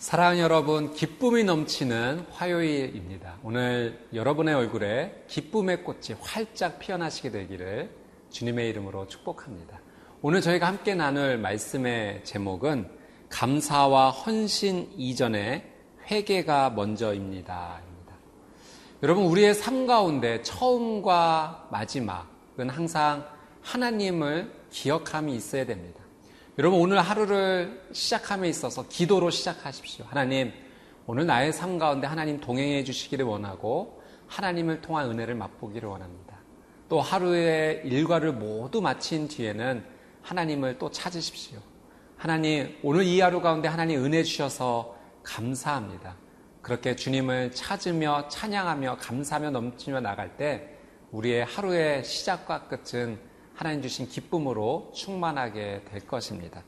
사랑하는 여러분, 기쁨이 넘치는 화요일입니다. 오늘 여러분의 얼굴에 기쁨의 꽃이 활짝 피어나시게 되기를 주님의 이름으로 축복합니다. 오늘 저희가 함께 나눌 말씀의 제목은 감사와 헌신 이전에 회개가 먼저입니다. 여러분, 우리의 삶 가운데 처음과 마지막은 항상 하나님을 기억함이 있어야 됩니다. 여러분 오늘 하루를 시작함에 있어서 기도로 시작하십시오. 하나님, 오늘 나의 삶 가운데 하나님 동행해 주시기를 원하고 하나님을 통한 은혜를 맛보기를 원합니다. 또 하루의 일과를 모두 마친 뒤에는 하나님을 또 찾으십시오. 하나님, 오늘 이 하루 가운데 하나님 은혜 주셔서 감사합니다. 그렇게 주님을 찾으며 찬양하며 감사하며 넘치며 나갈 때 우리의 하루의 시작과 끝은 하나님 주신 기쁨으로 충만하게 될 것입니다.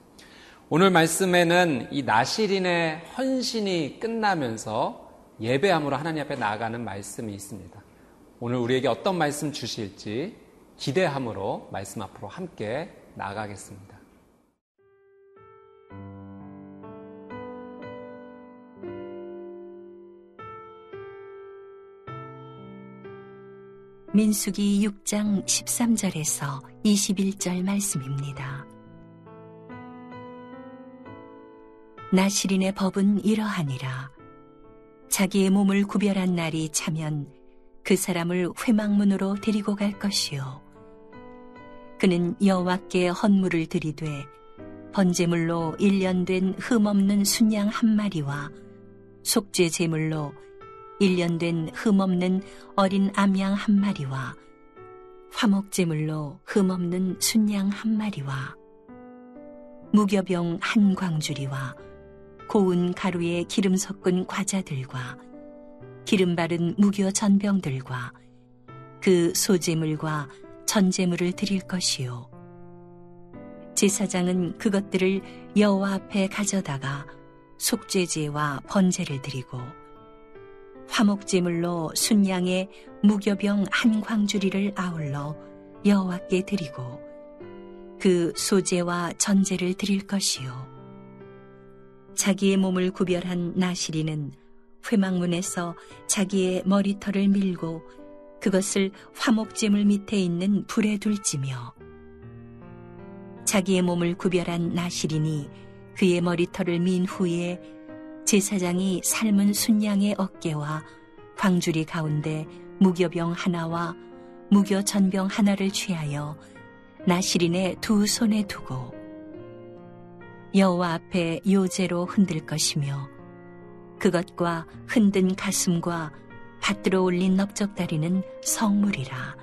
오늘 말씀에는 이 나시린의 헌신이 끝나면서 예배함으로 하나님 앞에 나아가는 말씀이 있습니다. 오늘 우리에게 어떤 말씀 주실지 기대함으로 말씀 앞으로 함께 나아가겠습니다. 민수기 6장 13절에서 21절 말씀입니다. 나시린의 법은 이러하니라. 자기의 몸을 구별한 날이 차면 그 사람을 회막문으로 데리고 갈 것이요. 그는 여호와께 헌물을 드리되 번제물로 1년 된 흠없는 순양 한 마리와 속죄 제물로 1년 된 흠없는 어린 암양 한 마리와 화목제물로 흠없는 순양 한 마리와 무교병 한 광주리와 고운 가루에 기름 섞은 과자들과 기름 바른 무교 전병들과 그 소제물과 전제물을 드릴 것이요. 제사장은 그것들을 여호와 앞에 가져다가 속죄제와 번제를 드리고 화목제물로 순양의 무교병 한 광주리를 아울러 여호와께 드리고 그 소제와 전제를 드릴 것이요. 자기의 몸을 구별한 나시리는 회막문에서 자기의 머리털을 밀고 그것을 화목제물 밑에 있는 불에 둘지며 자기의 몸을 구별한 나시린이 그의 머리털을 민 후에 제사장이 삶은 순양의 어깨와 광주리 가운데 무교병 하나와 무교 전병 하나를 취하여 나시린의 두 손에 두고 여호와 앞에 요제로 흔들 것이며 그것과 흔든 가슴과 받들어 올린 넓적다리는 성물이라.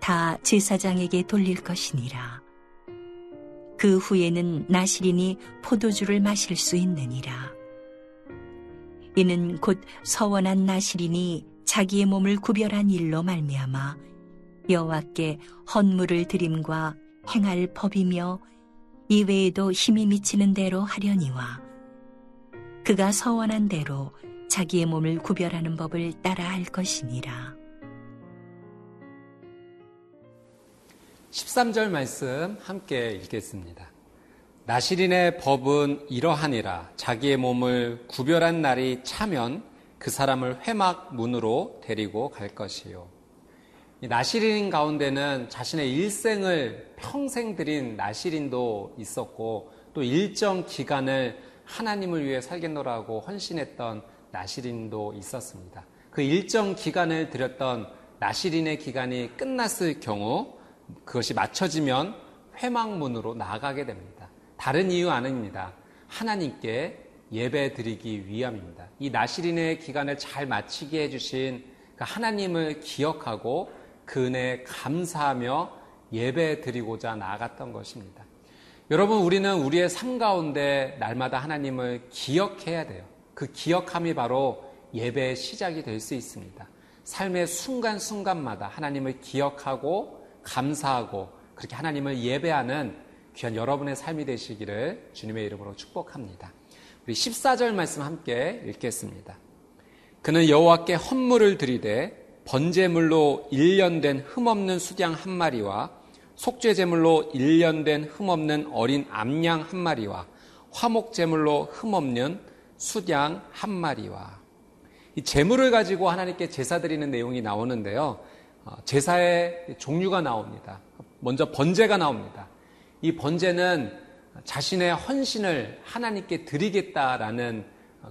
다 제사장에게 돌릴 것이니라. 그 후에는 나시린이 포도주를 마실 수 있느니라 이는 곧 서원한 나시린이 자기의 몸을 구별한 일로 말미암아 여호와께 헌물을 드림과 행할 법이며 이외에도 힘이 미치는 대로 하려니와 그가 서원한 대로 자기의 몸을 구별하는 법을 따라 할 것이니라. 13절 말씀 함께 읽겠습니다. 나시린의 법은 이러하니라 자기의 몸을 구별한 날이 차면 그 사람을 회막 문으로 데리고 갈 것이요. 나시린 가운데는 자신의 일생을 평생 드린 나시린도 있었고 또 일정 기간을 하나님을 위해 살겠노라고 헌신했던 나시린도 있었습니다. 그 일정 기간을 들였던 나시린의 기간이 끝났을 경우 그것이 맞춰지면 회막문으로 나아가게 됩니다. 다른 이유 아닙니다. 하나님께 예배 드리기 위함입니다. 이 나시린의 기간을 잘 마치게 해주신 그 하나님을 기억하고 그 은혜에 감사하며 예배 드리고자 나아갔던 것입니다. 여러분, 우리는 우리의 삶 가운데 날마다 하나님을 기억해야 돼요. 그 기억함이 바로 예배의 시작이 될 수 있습니다. 삶의 순간순간마다 하나님을 기억하고 감사하고 그렇게 하나님을 예배하는 귀한 여러분의 삶이 되시기를 주님의 이름으로 축복합니다. 우리 14절 말씀 함께 읽겠습니다. 그는 여호와께 헌물을 드리되 번제물로 1년 된 흠없는 수양 한 마리와 속죄제물로 1년 된 흠없는 어린 암양 한 마리와 화목제물로 흠없는 수양 한 마리와 이 재물을 가지고 하나님께 제사 드리는 내용이 나오는데요. 어, 제사의 종류가 나옵니다. 먼저 번제가 나옵니다. 이 번제는 자신의 헌신을 하나님께 드리겠다라는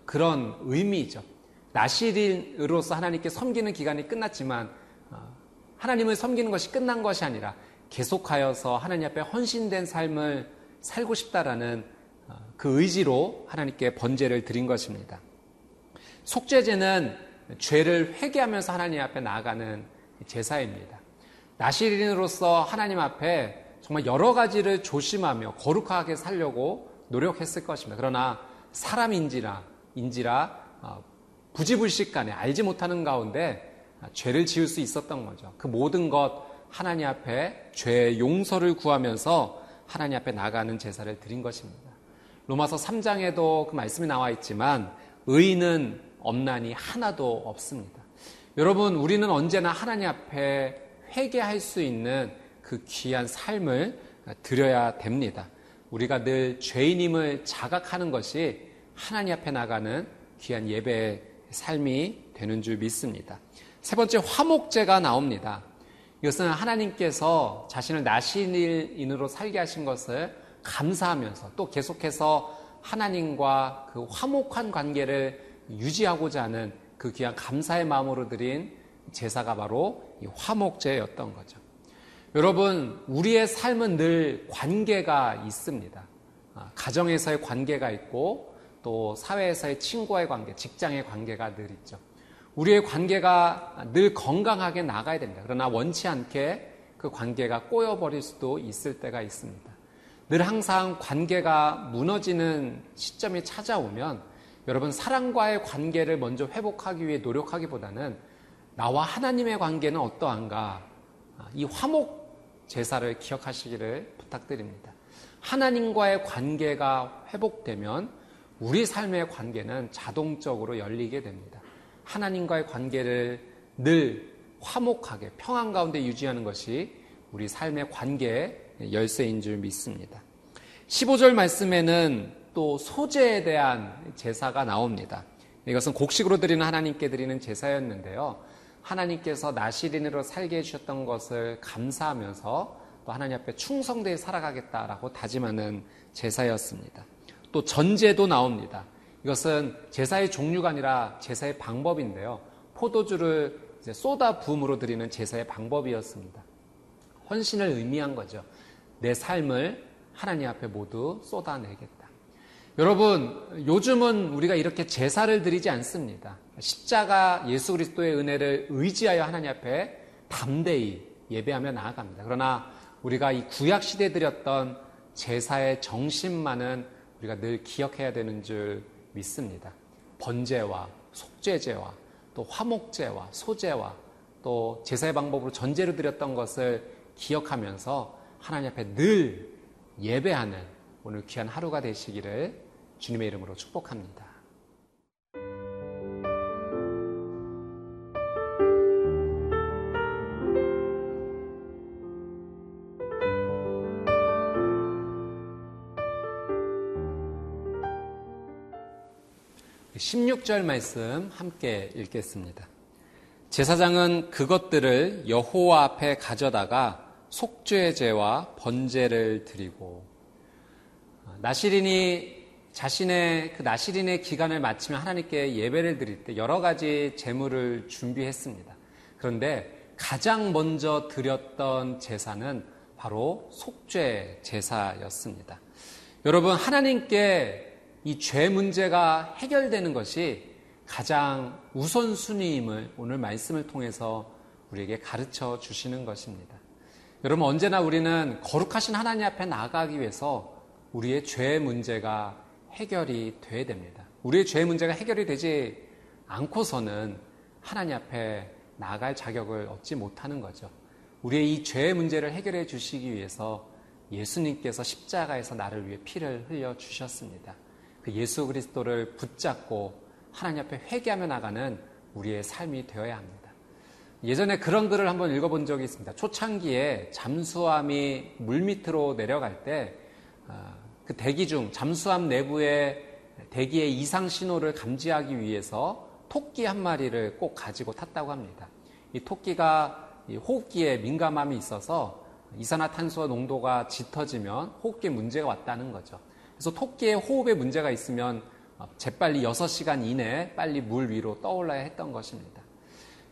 그런 의미죠. 나시린으로서 하나님께 섬기는 기간이 끝났지만 어, 하나님을 섬기는 것이 끝난 것이 아니라 계속하여서 하나님 앞에 헌신된 삶을 살고 싶다라는 어, 그 의지로 하나님께 번제를 드린 것입니다. 속죄제는 죄를 회개하면서 하나님 앞에 나아가는 제사입니다. 나시린으로서 하나님 앞에 정말 여러 가지를 조심하며 거룩하게 살려고 노력했을 것입니다. 그러나 사람인지라 인지라 어, 부지불식간에 알지 못하는 가운데 죄를 지을 수 있었던 거죠. 그 모든 것 하나님 앞에 죄의 용서를 구하면서 하나님 앞에 나가는 제사를 드린 것입니다. 로마서 3장에도 그 말씀이 나와 있지만 의인은 없나니 하나도 없습니다. 여러분, 우리는 언제나 하나님 앞에 회개할 수 있는 그 귀한 삶을 드려야 됩니다. 우리가 늘 죄인임을 자각하는 것이 하나님 앞에 나가는 귀한 예배의 삶이 되는 줄 믿습니다. 세 번째 화목제가 나옵니다. 이것은 하나님께서 자신을 나신인으로 살게 하신 것을 감사하면서 또 계속해서 하나님과 그 화목한 관계를 유지하고자 하는 그 귀한 감사의 마음으로 드린 제사가 바로 이 화목제였던 거죠. 여러분, 우리의 삶은 늘 관계가 있습니다. 아, 가정에서의 관계가 있고 또 사회에서의 친구와의 관계, 직장의 관계가 늘 있죠. 우리의 관계가 늘 건강하게 나가야 됩니다. 그러나 원치 않게 그 관계가 꼬여버릴 수도 있을 때가 있습니다. 늘 항상 관계가 무너지는 시점이 찾아오면 여러분 사랑과의 관계를 먼저 회복하기 위해 노력하기보다는 나와 하나님의 관계는 어떠한가 이 화목 제사를 기억하시기를 부탁드립니다. 하나님과의 관계가 회복되면 우리 삶의 관계는 자동적으로 열리게 됩니다. 하나님과의 관계를 늘 화목하게 평안 가운데 유지하는 것이 우리 삶의 관계의 열쇠인 줄 믿습니다. 15절 말씀에는 또 소재에 대한 제사가 나옵니다. 이것은 곡식으로 드리는 하나님께 드리는 제사였는데요. 하나님께서 나시린으로 살게 해주셨던 것을 감사하면서 또 하나님 앞에 충성되게 살아가겠다라고 다짐하는 제사였습니다. 또 전제도 나옵니다. 이것은 제사의 종류가 아니라 제사의 방법인데요. 포도주를 쏟아 부음으로 드리는 제사의 방법이었습니다. 헌신을 의미한 거죠. 내 삶을 하나님 앞에 모두 쏟아내겠다. 여러분, 요즘은 우리가 이렇게 제사를 드리지 않습니다. 십자가 예수 그리스도의 은혜를 의지하여 하나님 앞에 담대히 예배하며 나아갑니다. 그러나 우리가 이 구약 시대에 드렸던 제사의 정신만은 우리가 늘 기억해야 되는 줄 믿습니다. 번제와 속죄제와 또 화목제와 소제와 또 제사의 방법으로 전제를 드렸던 것을 기억하면서 하나님 앞에 늘 예배하는 오늘 귀한 하루가 되시기를 주님의 이름으로 축복합니다. 16절 말씀 함께 읽겠습니다. 제사장은 그것들을 여호와 앞에 가져다가 속죄제와 번제를 드리고 나시린이 자신의 그 나시린의 기간을 마치면 하나님께 예배를 드릴 때 여러 가지 제물을 준비했습니다. 그런데 가장 먼저 드렸던 제사는 바로 속죄 제사였습니다. 여러분 하나님께 이 죄 문제가 해결되는 것이 가장 우선순위임을 오늘 말씀을 통해서 우리에게 가르쳐 주시는 것입니다. 여러분, 언제나 우리는 거룩하신 하나님 앞에 나가기 위해서 우리의 죄 문제가 해결이 돼야 됩니다. 우리의 죄 문제가 해결이 되지 않고서는 하나님 앞에 나갈 자격을 얻지 못하는 거죠. 우리의 이죄 문제를 해결해 주시기 위해서 예수님께서 십자가에서 나를 위해 피를 흘려 주셨습니다. 그 예수 그리스도를 붙잡고 하나님 앞에 회개하며 나가는 우리의 삶이 되어야 합니다. 예전에 그런 글을 한번 읽어본 적이 있습니다. 초창기에 잠수함이 물 밑으로 내려갈 때 그 어, 대기 중 잠수함 내부에 대기의 이상 신호를 감지하기 위해서 토끼 한 마리를 꼭 가지고 탔다고 합니다. 이 토끼가 호흡기에 민감함이 있어서 이산화탄소 농도가 짙어지면 호흡기에 문제가 왔다는 거죠. 그래서 토끼의 호흡에 문제가 있으면 재빨리 6시간 이내에 빨리 물 위로 떠올라야 했던 것입니다.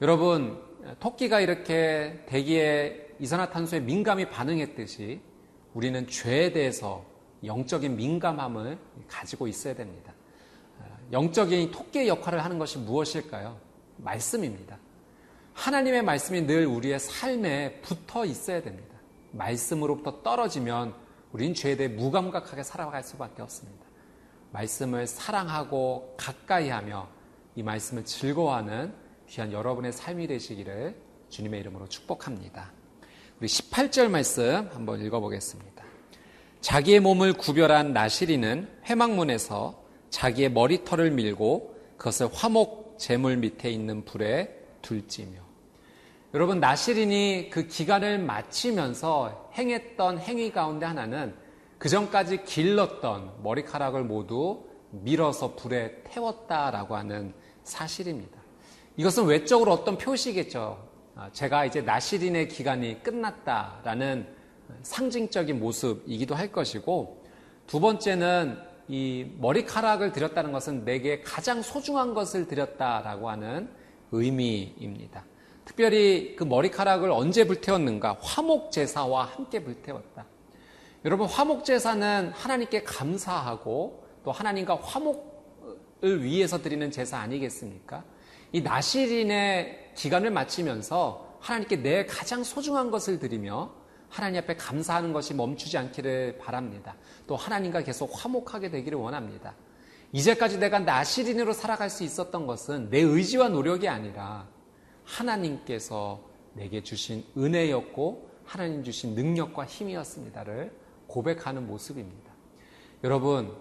여러분, 토끼가 이렇게 대기에 이산화탄소에 민감히 반응했듯이 우리는 죄에 대해서 영적인 민감함을 가지고 있어야 됩니다. 영적인 토끼의 역할을 하는 것이 무엇일까요? 말씀입니다. 하나님의 말씀이 늘 우리의 삶에 붙어 있어야 됩니다. 말씀으로부터 떨어지면 우린 죄에 대해 무감각하게 살아갈 수밖에 없습니다. 말씀을 사랑하고 가까이 하며 이 말씀을 즐거워하는 귀한 여러분의 삶이 되시기를 주님의 이름으로 축복합니다. 우리 18절 말씀 한번 읽어보겠습니다. 자기의 몸을 구별한 나시리는 회막문에서 자기의 머리털을 밀고 그것을 화목 재물 밑에 있는 불에 둘지며 여러분 나시린이 그 기간을 마치면서 행했던 행위 가운데 하나는 그 전까지 길렀던 머리카락을 모두 밀어서 불에 태웠다라고 하는 사실입니다. 이것은 외적으로 어떤 표시겠죠. 아, 제가 이제 나시린의 기간이 끝났다라는 상징적인 모습이기도 할 것이고 두 번째는 이 머리카락을 드렸다는 것은 내게 가장 소중한 것을 드렸다라고 하는 의미입니다. 특별히 그 머리카락을 언제 불태웠는가? 화목 제사와 함께 불태웠다. 여러분 화목 제사는 하나님께 감사하고 또 하나님과 화목을 위해서 드리는 제사 아니겠습니까? 이 나시린의 기간을 마치면서 하나님께 내 가장 소중한 것을 드리며 하나님 앞에 감사하는 것이 멈추지 않기를 바랍니다. 또 하나님과 계속 화목하게 되기를 원합니다. 이제까지 내가 나시린으로 살아갈 수 있었던 것은 내 의지와 노력이 아니라 하나님께서 내게 주신 은혜였고 하나님 주신 능력과 힘이었습니다를 고백하는 모습입니다. 여러분,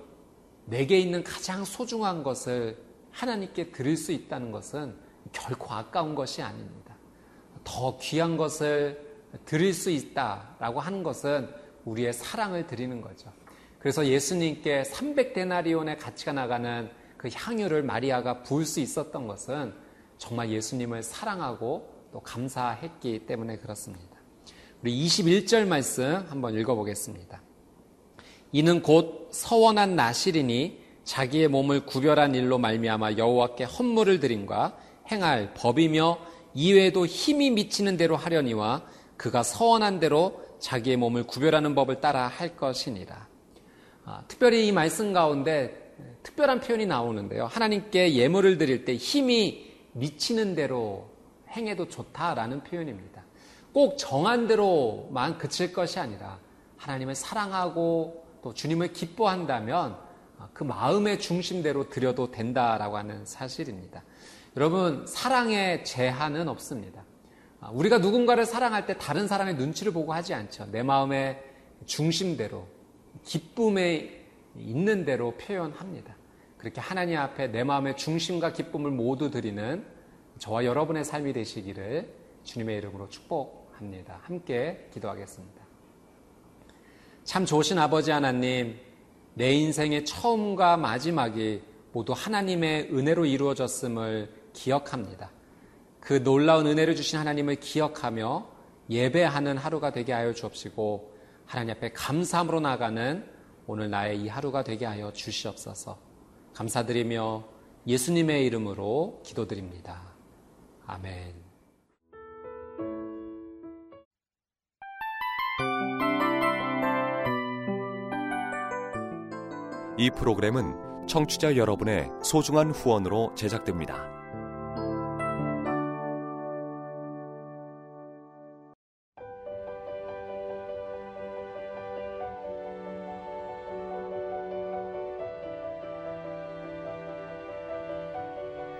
내게 있는 가장 소중한 것을 하나님께 드릴 수 있다는 것은 결코 아까운 것이 아닙니다. 더 귀한 것을 드릴 수 있다라고 하는 것은 우리의 사랑을 드리는 거죠. 그래서 예수님께 300데나리온의 가치가 나가는 그 향유를 마리아가 부을 수 있었던 것은 정말 예수님을 사랑하고 또 감사했기 때문에 그렇습니다. 우리 21절 말씀 한번 읽어보겠습니다. 이는 곧 서원한 나시리니 자기의 몸을 구별한 일로 말미암아 여호와께 헌물을 드림과 행할 법이며 이외에도 힘이 미치는 대로 하려니와 그가 서원한 대로 자기의 몸을 구별하는 법을 따라 할 것이니라. 아, 특별히 이 말씀 가운데 특별한 표현이 나오는데요. 하나님께 예물을 드릴 때 힘이 미치는 대로 행해도 좋다라는 표현입니다. 꼭 정한 대로만 그칠 것이 아니라 하나님을 사랑하고 또 주님을 기뻐한다면 그 마음의 중심대로 드려도 된다라고 하는 사실입니다. 여러분, 사랑의 제한은 없습니다. 아, 우리가 누군가를 사랑할 때 다른 사람의 눈치를 보고 하지 않죠. 내 마음의 중심대로, 기쁨에 있는 대로 표현합니다. 그렇게 하나님 앞에 내 마음의 중심과 기쁨을 모두 드리는 저와 여러분의 삶이 되시기를 주님의 이름으로 축복합니다. 함께 기도하겠습니다. 참 좋으신 아버지 하나님, 내 인생의 처음과 마지막이 모두 하나님의 은혜로 이루어졌음을 기억합니다. 그 놀라운 은혜를 주신 하나님을 기억하며 예배하는 하루가 되게 하여 주옵시고 하나님 앞에 감사함으로 나가는 오늘 나의 이 하루가 되게 하여 주시옵소서. 감사드리며 예수님의 이름으로 기도드립니다. 아멘. 이 프로그램은 청취자 여러분의 소중한 후원으로 제작됩니다.